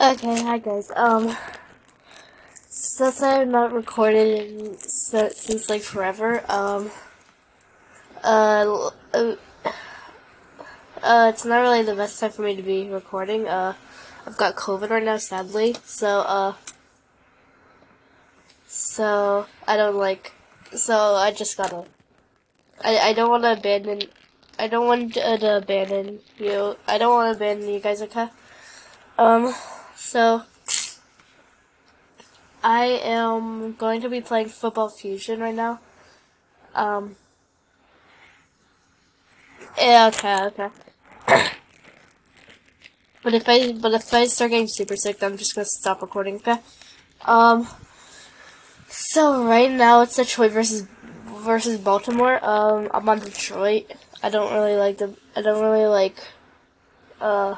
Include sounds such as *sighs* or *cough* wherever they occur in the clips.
Okay, hi guys. Um, since I have not recorded in, since, since like forever, um, uh, uh, uh, it's not really the best time for me to be recording. Uh, I've got COVID right now, sadly. So, uh, so I don't like. So I just gotta. I I don't want to abandon. I don't want to abandon you. I don't want to abandon you guys. Okay. Um. So, I am going to be playing Football Fusion right now. Um, yeah, okay, okay. *coughs* but if I, but if I start getting super sick, then I'm just gonna stop recording, okay? Um, so right now it's Detroit versus, versus Baltimore. Um, I'm on Detroit. I don't really like the, I don't really like, uh,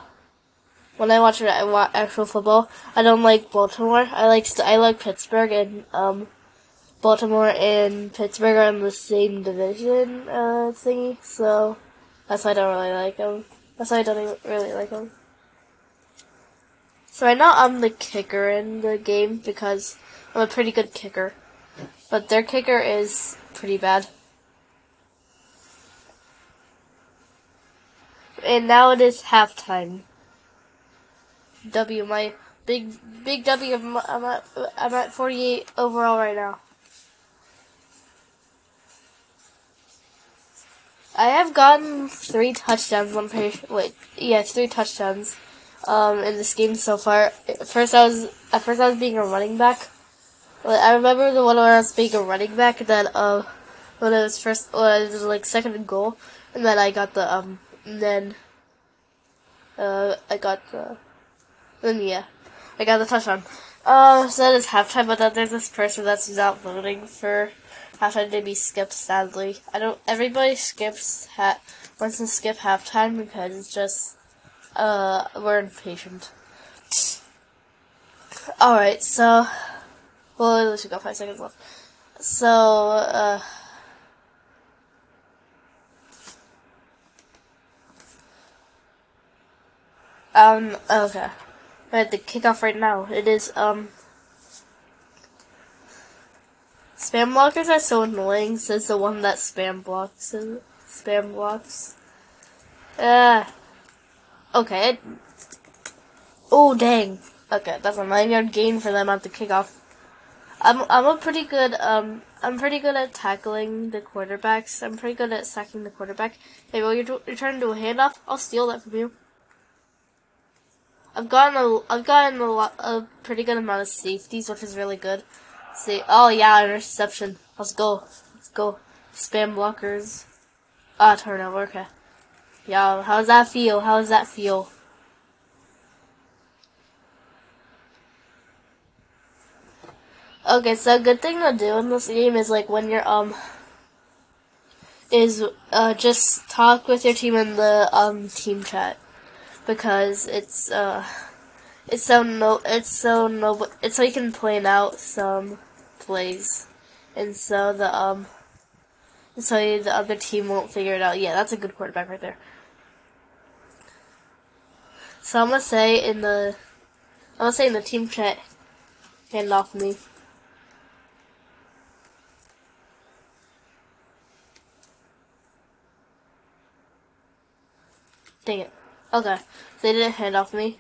when I watch actual football, I don't like Baltimore. I like I like Pittsburgh and um, Baltimore and Pittsburgh are in the same division uh, thingy, so that's why I don't really like them. That's why I don't really like them. So right now I'm the kicker in the game because I'm a pretty good kicker, but their kicker is pretty bad. And now it is halftime. W. My big big W. I'm at I'm at 48 overall right now. I have gotten three touchdowns. I'm pretty sure, wait, yeah, three touchdowns um, in this game so far. First, I was at first I was being a running back. Like, I remember the one where I was being a running back. And then, uh, when it was first, when it was like second and goal, and then I got the um, then uh, I got the then yeah, I got the touchdown. Uh, so that is halftime, but then there's this person that's not voting for halftime to be skipped. Sadly, I don't. Everybody skips ha wants to skip halftime because it's just uh we're impatient. All right, so well, at least we got five seconds left. So uh. Um, okay. I had to kick off right now. It is, um... Spam blockers are so annoying, says the one that spam blocks. Spam blocks. Uh, okay. Oh, dang. Okay, that's a nine yard gain for them at the kickoff. I'm I'm a pretty good um I'm pretty good at tackling the quarterbacks. I'm pretty good at sacking the quarterback. Hey, well, you're, you're trying to a handoff. I'll steal that from you. I've gotten a, I've gotten a lot, a pretty good amount of safeties, which is really good. See, oh yeah, interception. Let's go, let's go. Spam blockers. Ah, turnover. Okay. Yeah, how does that feel? How does that feel? Okay, so a good thing to do in this game is like when you're um is uh just talk with your team in the um team chat because it's uh it's so no it's so no it's so you can plan out some plays and so the um so the other team won't figure it out. Yeah, that's a good quarterback right there. So I'm gonna say in the I'm gonna say in the team chat hand off me. Dang it. Okay. They didn't hand off me.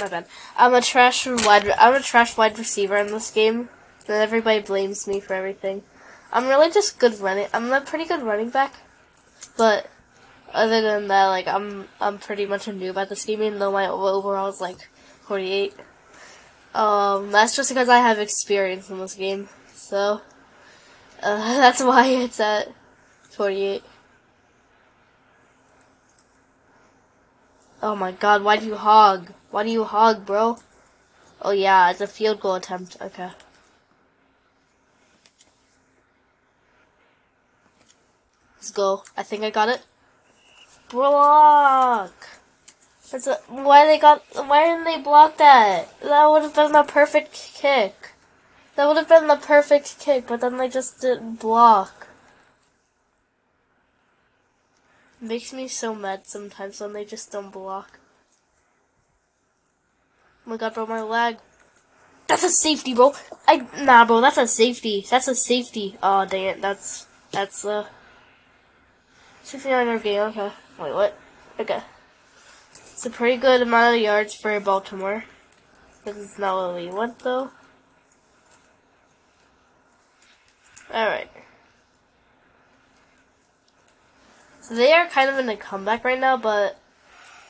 My bad. I'm a trash wide. I'm a trash wide receiver in this game, and everybody blames me for everything. I'm really just good running. I'm a pretty good running back, but other than that, like I'm I'm pretty much a noob at this game, even though my overall is like 48. Um, that's just because I have experience in this game, so uh, *laughs* that's why it's at 48. Oh my god, why do you hog? Why do you hog, bro? Oh yeah, it's a field goal attempt. Okay. Let's go. I think I got it. Block! That's a, why they got, why didn't they block that? That would have been the perfect kick. That would have been the perfect kick, but then they just didn't block. Makes me so mad sometimes when they just don't block. Oh my god, bro, my lag. That's a safety, bro. I nah, bro. That's a safety. That's a safety. Oh, dang it. That's that's uh. 69 game. Okay. Wait, what? Okay. It's a pretty good amount of yards for Baltimore. This is not what we want, though. Alright. So they are kind of in a comeback right now, but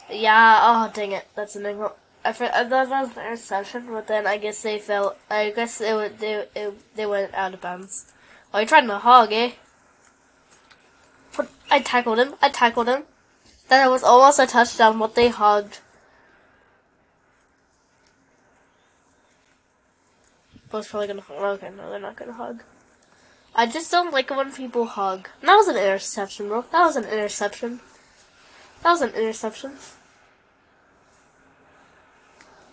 yeah, oh dang it, that's an I thought that was an interception, but then I guess they fell. I guess they went they it, they went out of bounds. Oh, you trying to hog, eh? But I tackled him. I tackled him. That was almost a touchdown, but they hugged. Both probably gonna hug. Okay, no, they're not gonna hug. I just don't like when people hug. That was an interception, bro. That was an interception. That was an interception.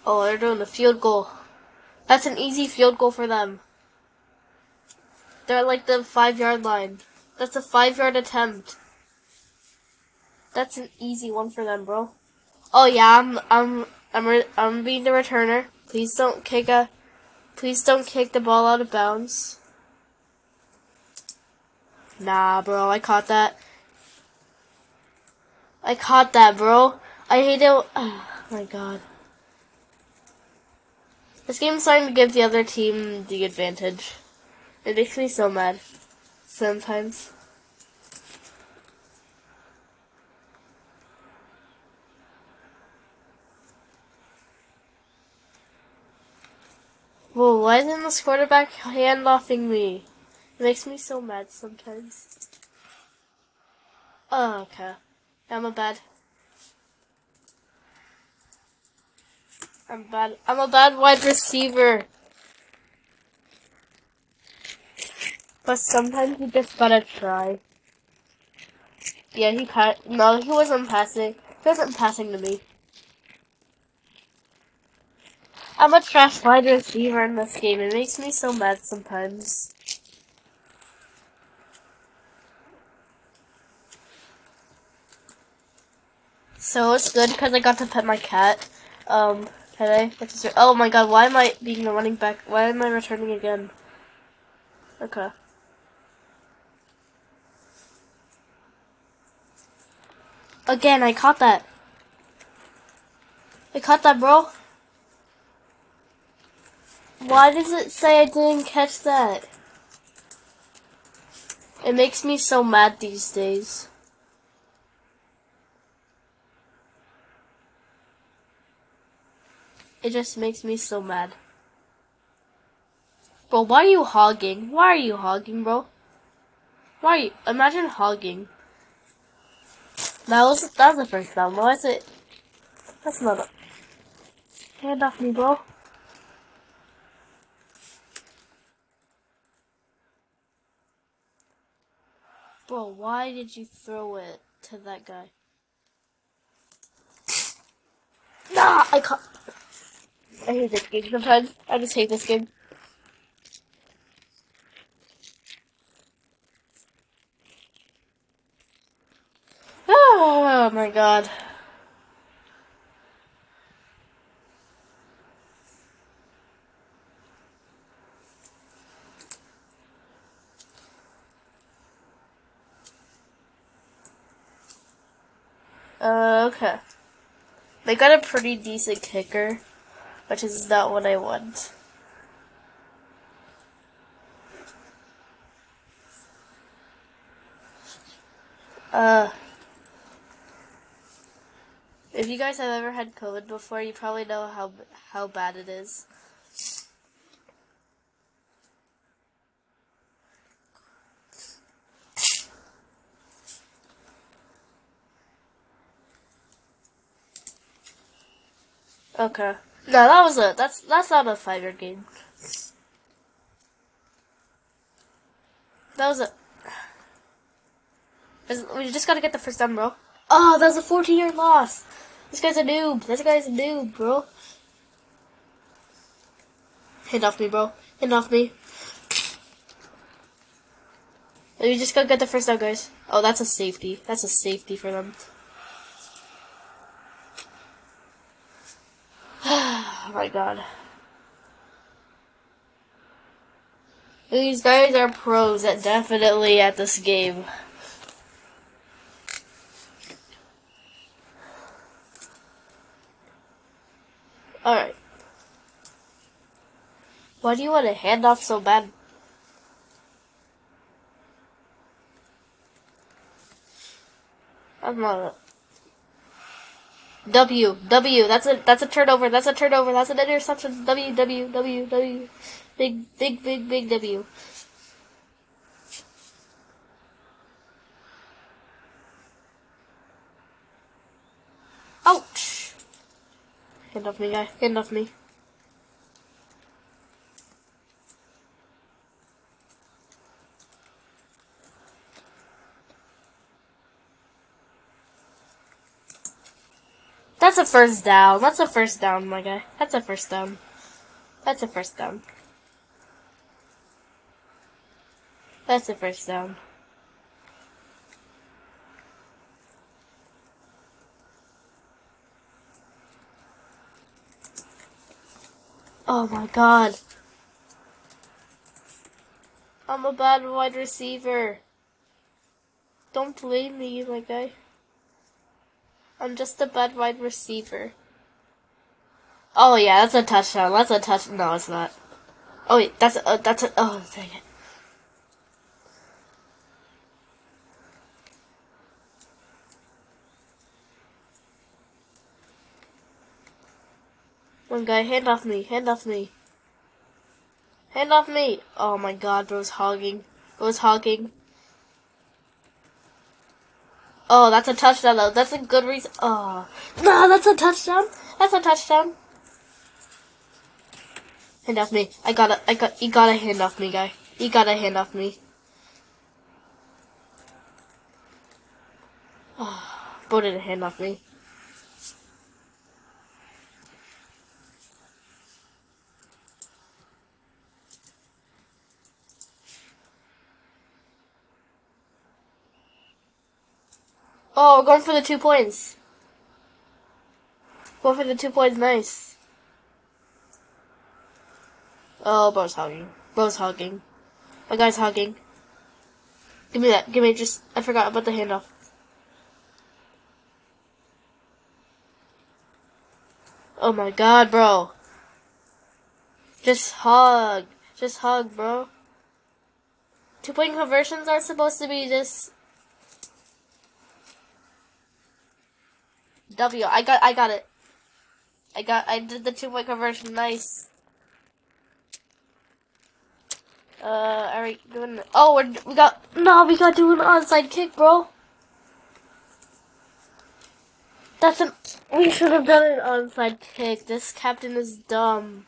Oh, they're doing the field goal. That's an easy field goal for them. They're at like the five yard line. That's a five yard attempt. That's an easy one for them, bro. Oh yeah, I'm I'm I'm I'm being the returner. Please don't kick a please don't kick the ball out of bounds. Nah, bro, I caught that. I caught that, bro. I hate it. *sighs* Oh my god. This game's starting to give the other team the advantage. It makes me so mad. Sometimes. Whoa, why isn't this quarterback hand-offing me? It makes me so mad sometimes. Oh, okay. I'm a bad. I'm bad. I'm a bad wide receiver. But sometimes you just gotta try. Yeah, he pa- no, he wasn't passing. He wasn't passing to me. I'm a trash wide receiver in this game. It makes me so mad sometimes. So it's good because I got to pet my cat. Um, today. Oh my god, why am I being the running back? Why am I returning again? Okay. Again, I caught that. I caught that, bro. Why does it say I didn't catch that? It makes me so mad these days. It just makes me so mad. Bro, why are you hogging? Why are you hogging, bro? Why are you? Imagine hogging. That was that was the first time. Why is it? That's not a hand off me, bro. Bro, why did you throw it to that guy? Nah, I caught. I hate this game sometimes. I just hate this game. Oh my god. Uh, okay. They got a pretty decent kicker which is not what I want. Uh, if you guys have ever had COVID before, you probably know how how bad it is. Okay. No, that was a that's that's not a fighter game. That was a. We just gotta get the first down, bro. Oh, that was a 14 year loss. This guy's a noob. This guy's a noob, bro. Hand off me, bro. Hand off me. We just gotta get the first down, guys. Oh, that's a safety. That's a safety for them. *sighs* oh my god. These guys are pros at definitely at this game. Alright. Why do you want to hand off so bad? I'm not. W W. That's a that's a turnover. That's a turnover. That's an interception. W W W W. Big big big big W. Ouch! Hand off me, guy. Hand off me. That's a first down. That's a first down, my guy. That's a first down. That's a first down. That's a first down. Oh my god. I'm a bad wide receiver. Don't blame me, my guy. I'm just a bad wide receiver. Oh yeah, that's a touchdown. That's a touch. No, it's not. Oh wait, that's a, uh, that's a. Oh dang it. One guy, hand off me, hand off me. Hand off me! Oh my god, bro's hogging. Bro's hogging. Oh, that's a touchdown though. That's a good reason. Oh, no, that's a touchdown. That's a touchdown. Hand off me. I gotta, I got, you gotta hand off me, guy. You gotta hand off me. *sighs* Oh, Bo didn't hand off me. Oh, going for the two points. Going for the two points, nice. Oh, bro's hugging. Bro's hugging. My guy's hugging. Give me that. Give me just. I forgot about the handoff. Oh my god, bro. Just hug. Just hug, bro. Two point conversions are supposed to be just W. I got I got it. I got I did the two point conversion. Nice. Uh, we doing? Oh, we're, we got no. We got to do an onside kick, bro. That's an. We should have done an onside kick. This captain is dumb.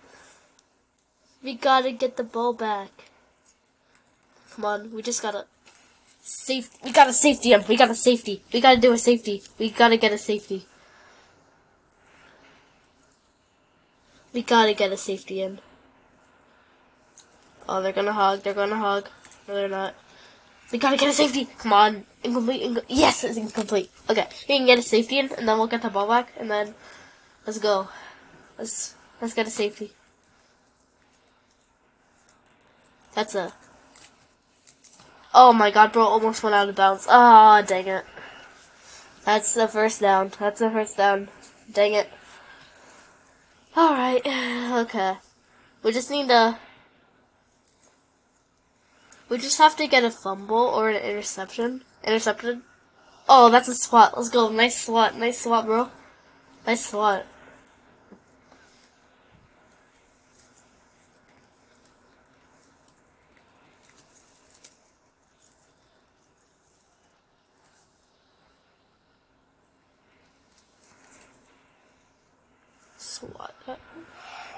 We gotta get the ball back. Come on, we just gotta safe. We gotta safety him. We gotta safety. We gotta do a safety. We gotta get a safety. We gotta get a safety in. Oh, they're gonna hug. They're gonna hug. No, they're not. We gotta get a safety. Come on. Incomplete. Inco yes, it's incomplete. Okay, we can get a safety in, and then we'll get the ball back, and then let's go. Let's let's get a safety. That's a. Oh my god, bro! Almost went out of bounds. Ah, oh, dang it. That's the first down. That's the first down. Dang it. Alright, *sighs* okay. We just need to... We just have to get a fumble or an interception. Intercepted. Oh, that's a swat. Let's go. Nice swat. Nice swat, bro. Nice swat.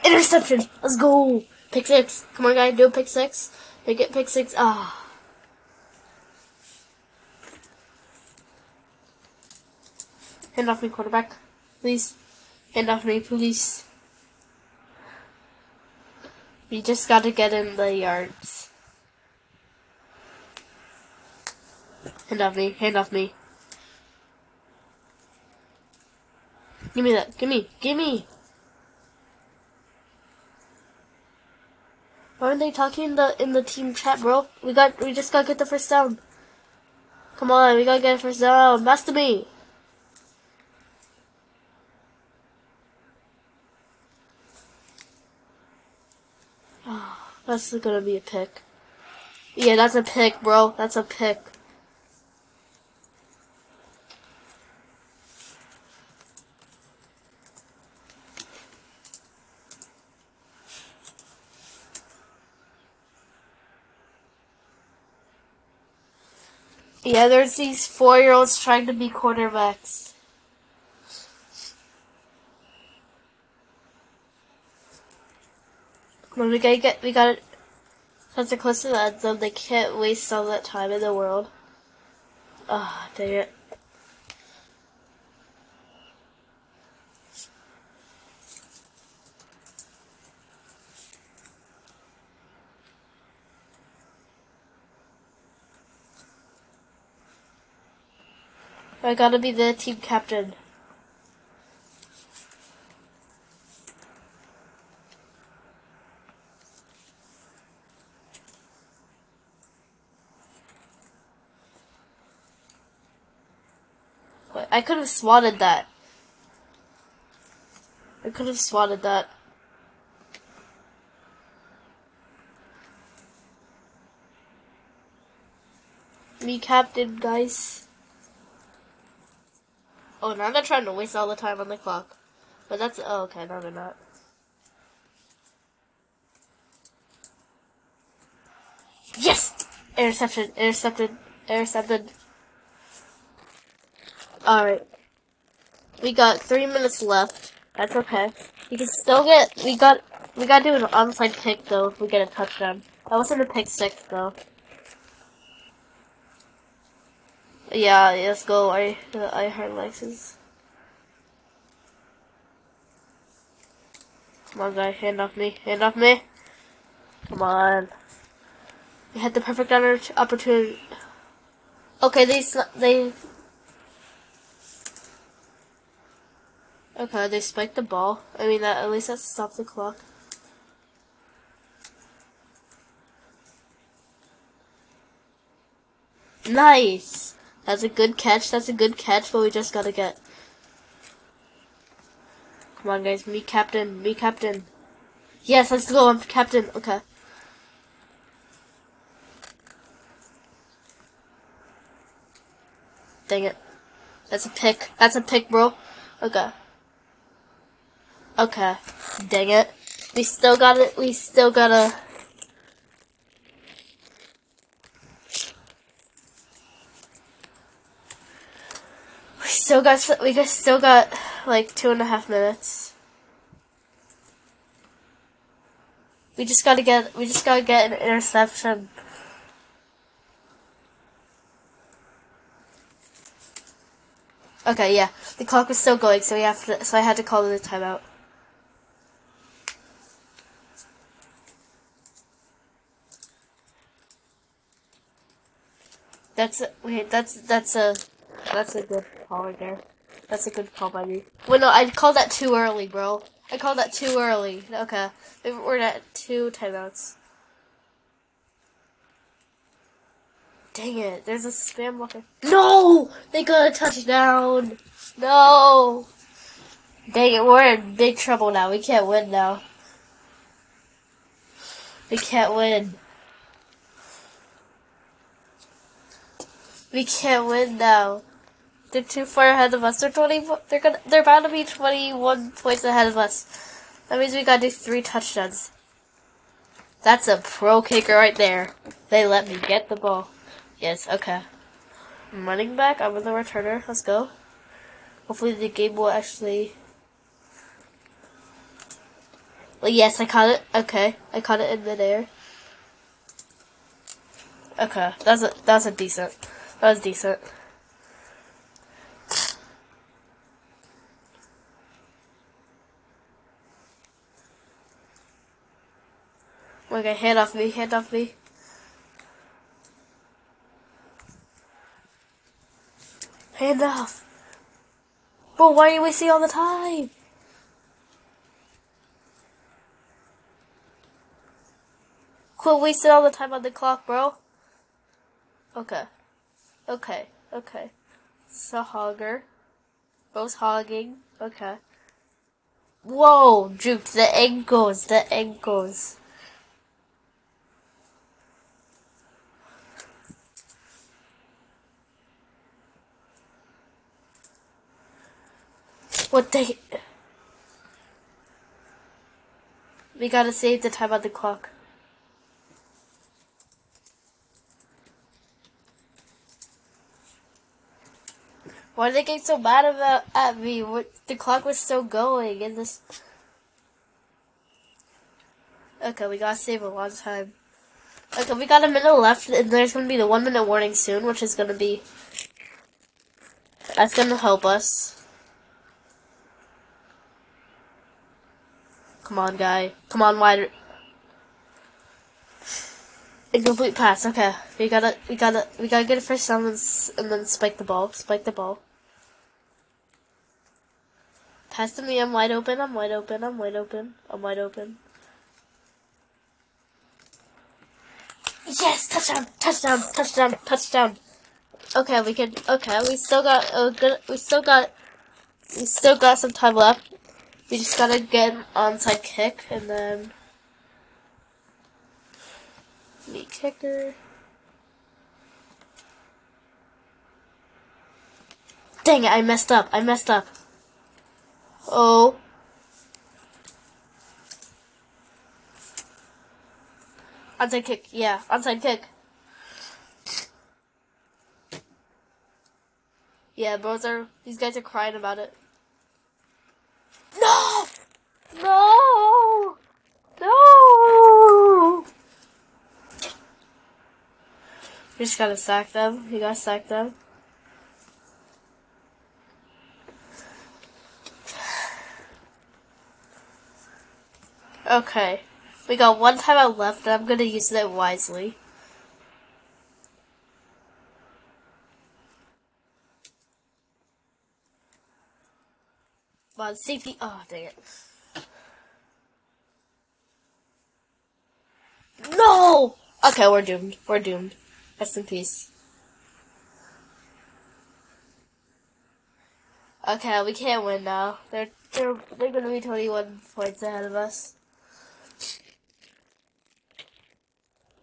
Interception! Let's go! Pick six. Come on, guy. Do a pick six. Make it pick six. Ah. Hand off me, quarterback. Please. Hand off me, please. We just gotta get in the yards. Hand off me. Hand off me. Give me that. Give me. Give me. Aren't they talking in the in the team chat, bro? We got we just gotta get the first down. Come on, we gotta get the first down. To me. Ah, that's gonna be a pick. Yeah, that's a pick, bro. That's a pick. Yeah, there's these four-year-olds trying to be quarterbacks. When we gotta get, we gotta, they're close to the end zone, they can't waste all that time in the world. Ah, oh, dang it. I gotta be the team captain. I could have swatted that. I could have swatted that. Me captain, guys. Oh, now they're trying to waste all the time on the clock. But that's, oh, okay, no they're not. Yes! Interception, intercepted, intercepted. Alright. We got three minutes left. That's okay. We can still get, we got, we gotta do an onside kick though if we get a touchdown. That wasn't a pick six though. Yeah, let's go. I I heard Lexus. Come on, guy. Hand off me. Hand off me. Come on. We had the perfect opportunity. Okay, they they. Okay, they spiked the ball. I mean, that at least that stopped the clock. Nice. That's a good catch. That's a good catch, but we just gotta get. Come on, guys. Me captain. Me captain. Yes, let's go. I'm captain. Okay. Dang it. That's a pick. That's a pick, bro. Okay. Okay. Dang it. We still got it. We still gotta still got we just still got like two and a half minutes. We just gotta get we just gotta get an interception. Okay, yeah, the clock was still going, so we have to, so I had to call the timeout. That's a, wait, that's that's a that's a good call right there. That's a good call by me. Well, no, I called that too early, bro. I called that too early. Okay. We're at two timeouts. Dang it, there's a spam blocker. No! They got a touchdown! No! Dang it, we're in big trouble now. We can't win now. We can't win. We can't win now. They're too far ahead of us. They're twenty. They're gonna. They're about to be twenty-one points ahead of us. That means we gotta do three touchdowns. That's a pro kicker right there. They let me get the ball. Yes. Okay. I'm running back. I'm the returner. Let's go. Hopefully the game will actually. Well, yes, I caught it. Okay, I caught it in midair. Okay, that's a that's a decent. That was decent. Okay, head off me, head off me. Enough. Bro, why are you wasting all the time? Quit wasting all the time on the clock, bro. Okay. Okay. Okay. It's a hogger. Bro's hogging. Okay. Whoa, Juke, the ankles, the ankles. What the? We gotta save the time on the clock. Why are they getting so mad about at me? What the clock was still going and this. Okay, we gotta save a lot of time. Okay, we got a minute left, and there's gonna be the one minute warning soon, which is gonna be. That's gonna help us. Come on, guy. Come on, wide. Incomplete pass. Okay, we gotta, we gotta, we gotta get it first down and, and then spike the ball. Spike the ball. Pass to me. I'm wide open. I'm wide open. I'm wide open. I'm wide open. Yes, touchdown, touchdown, touchdown, touchdown. Okay, we can. Okay, we still got. Uh, good. We still got. We still got some time left. We just gotta get an onside kick and then me kicker. Dang it, I messed up. I messed up. Oh. Onside kick. Yeah, onside kick. Yeah, bros are, these guys are crying about it. No! No! We just gotta sack them. You gotta sack them. Okay. We got one timeout left, and I'm gonna use it wisely. On, safety. Oh, dang it. No! Okay, we're doomed. We're doomed. Rest in peace. Okay, we can't win now. They're they're they're gonna be 21 points ahead of us.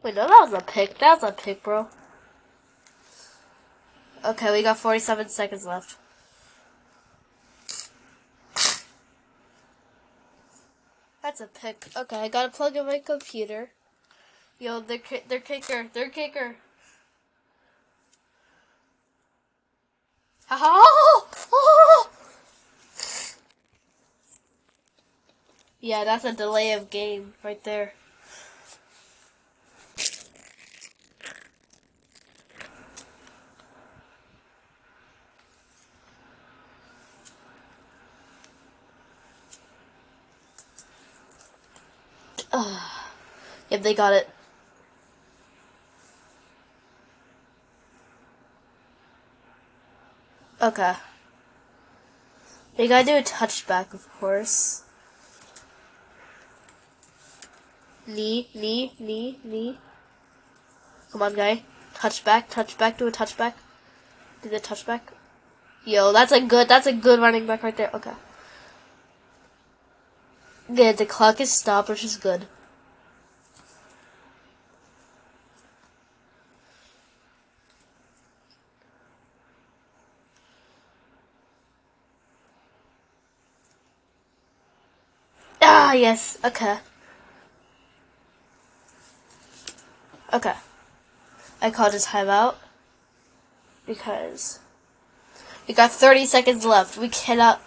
Wait, no, that was a pick. That was a pick, bro. Okay, we got 47 seconds left. That's a pick. Okay, I gotta plug in my computer. Yo, their their kicker, their kicker. Ha! Yeah, that's a delay of game right there. Yep, they got it. Okay. They gotta do a touchback, of course. Knee, knee, knee, knee. Come on, guy. Touchback, touchback, do a touchback. Do the touchback. Yo, that's a good, that's a good running back right there. Okay. Good, the clock is stopped, which is good. Ah, yes. Okay. Okay. I called a timeout because we got 30 seconds left. We cannot.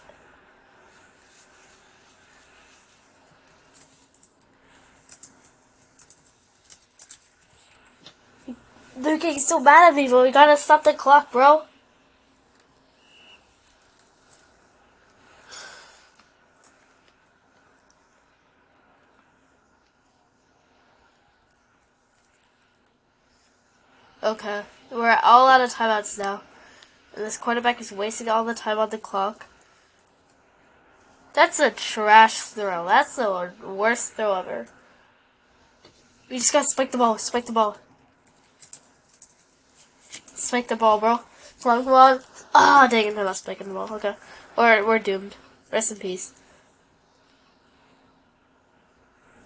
They're getting so mad at me, but we gotta stop the clock, bro. Okay. We're all out of timeouts now. And this quarterback is wasting all the time on the clock. That's a trash throw. That's the worst throw ever. We just gotta spike the ball. Spike the ball. Spike the ball, bro. Come on. Ah, oh, dang it, I'm not spiking the ball. Okay. We're, we're doomed. Rest in peace.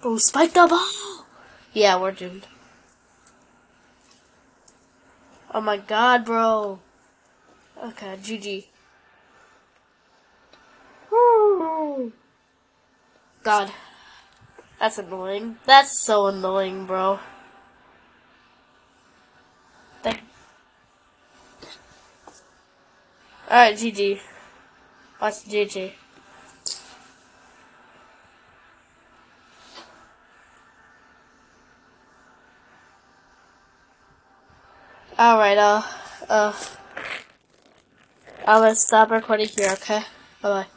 Oh, spike the ball! Yeah, we're doomed. Oh my god, bro. Okay, GG. Woo! God. That's annoying. That's so annoying, bro. Alright, GG. Watch GG. Alright, uh, uh, I'm gonna stop recording here, okay? Bye bye.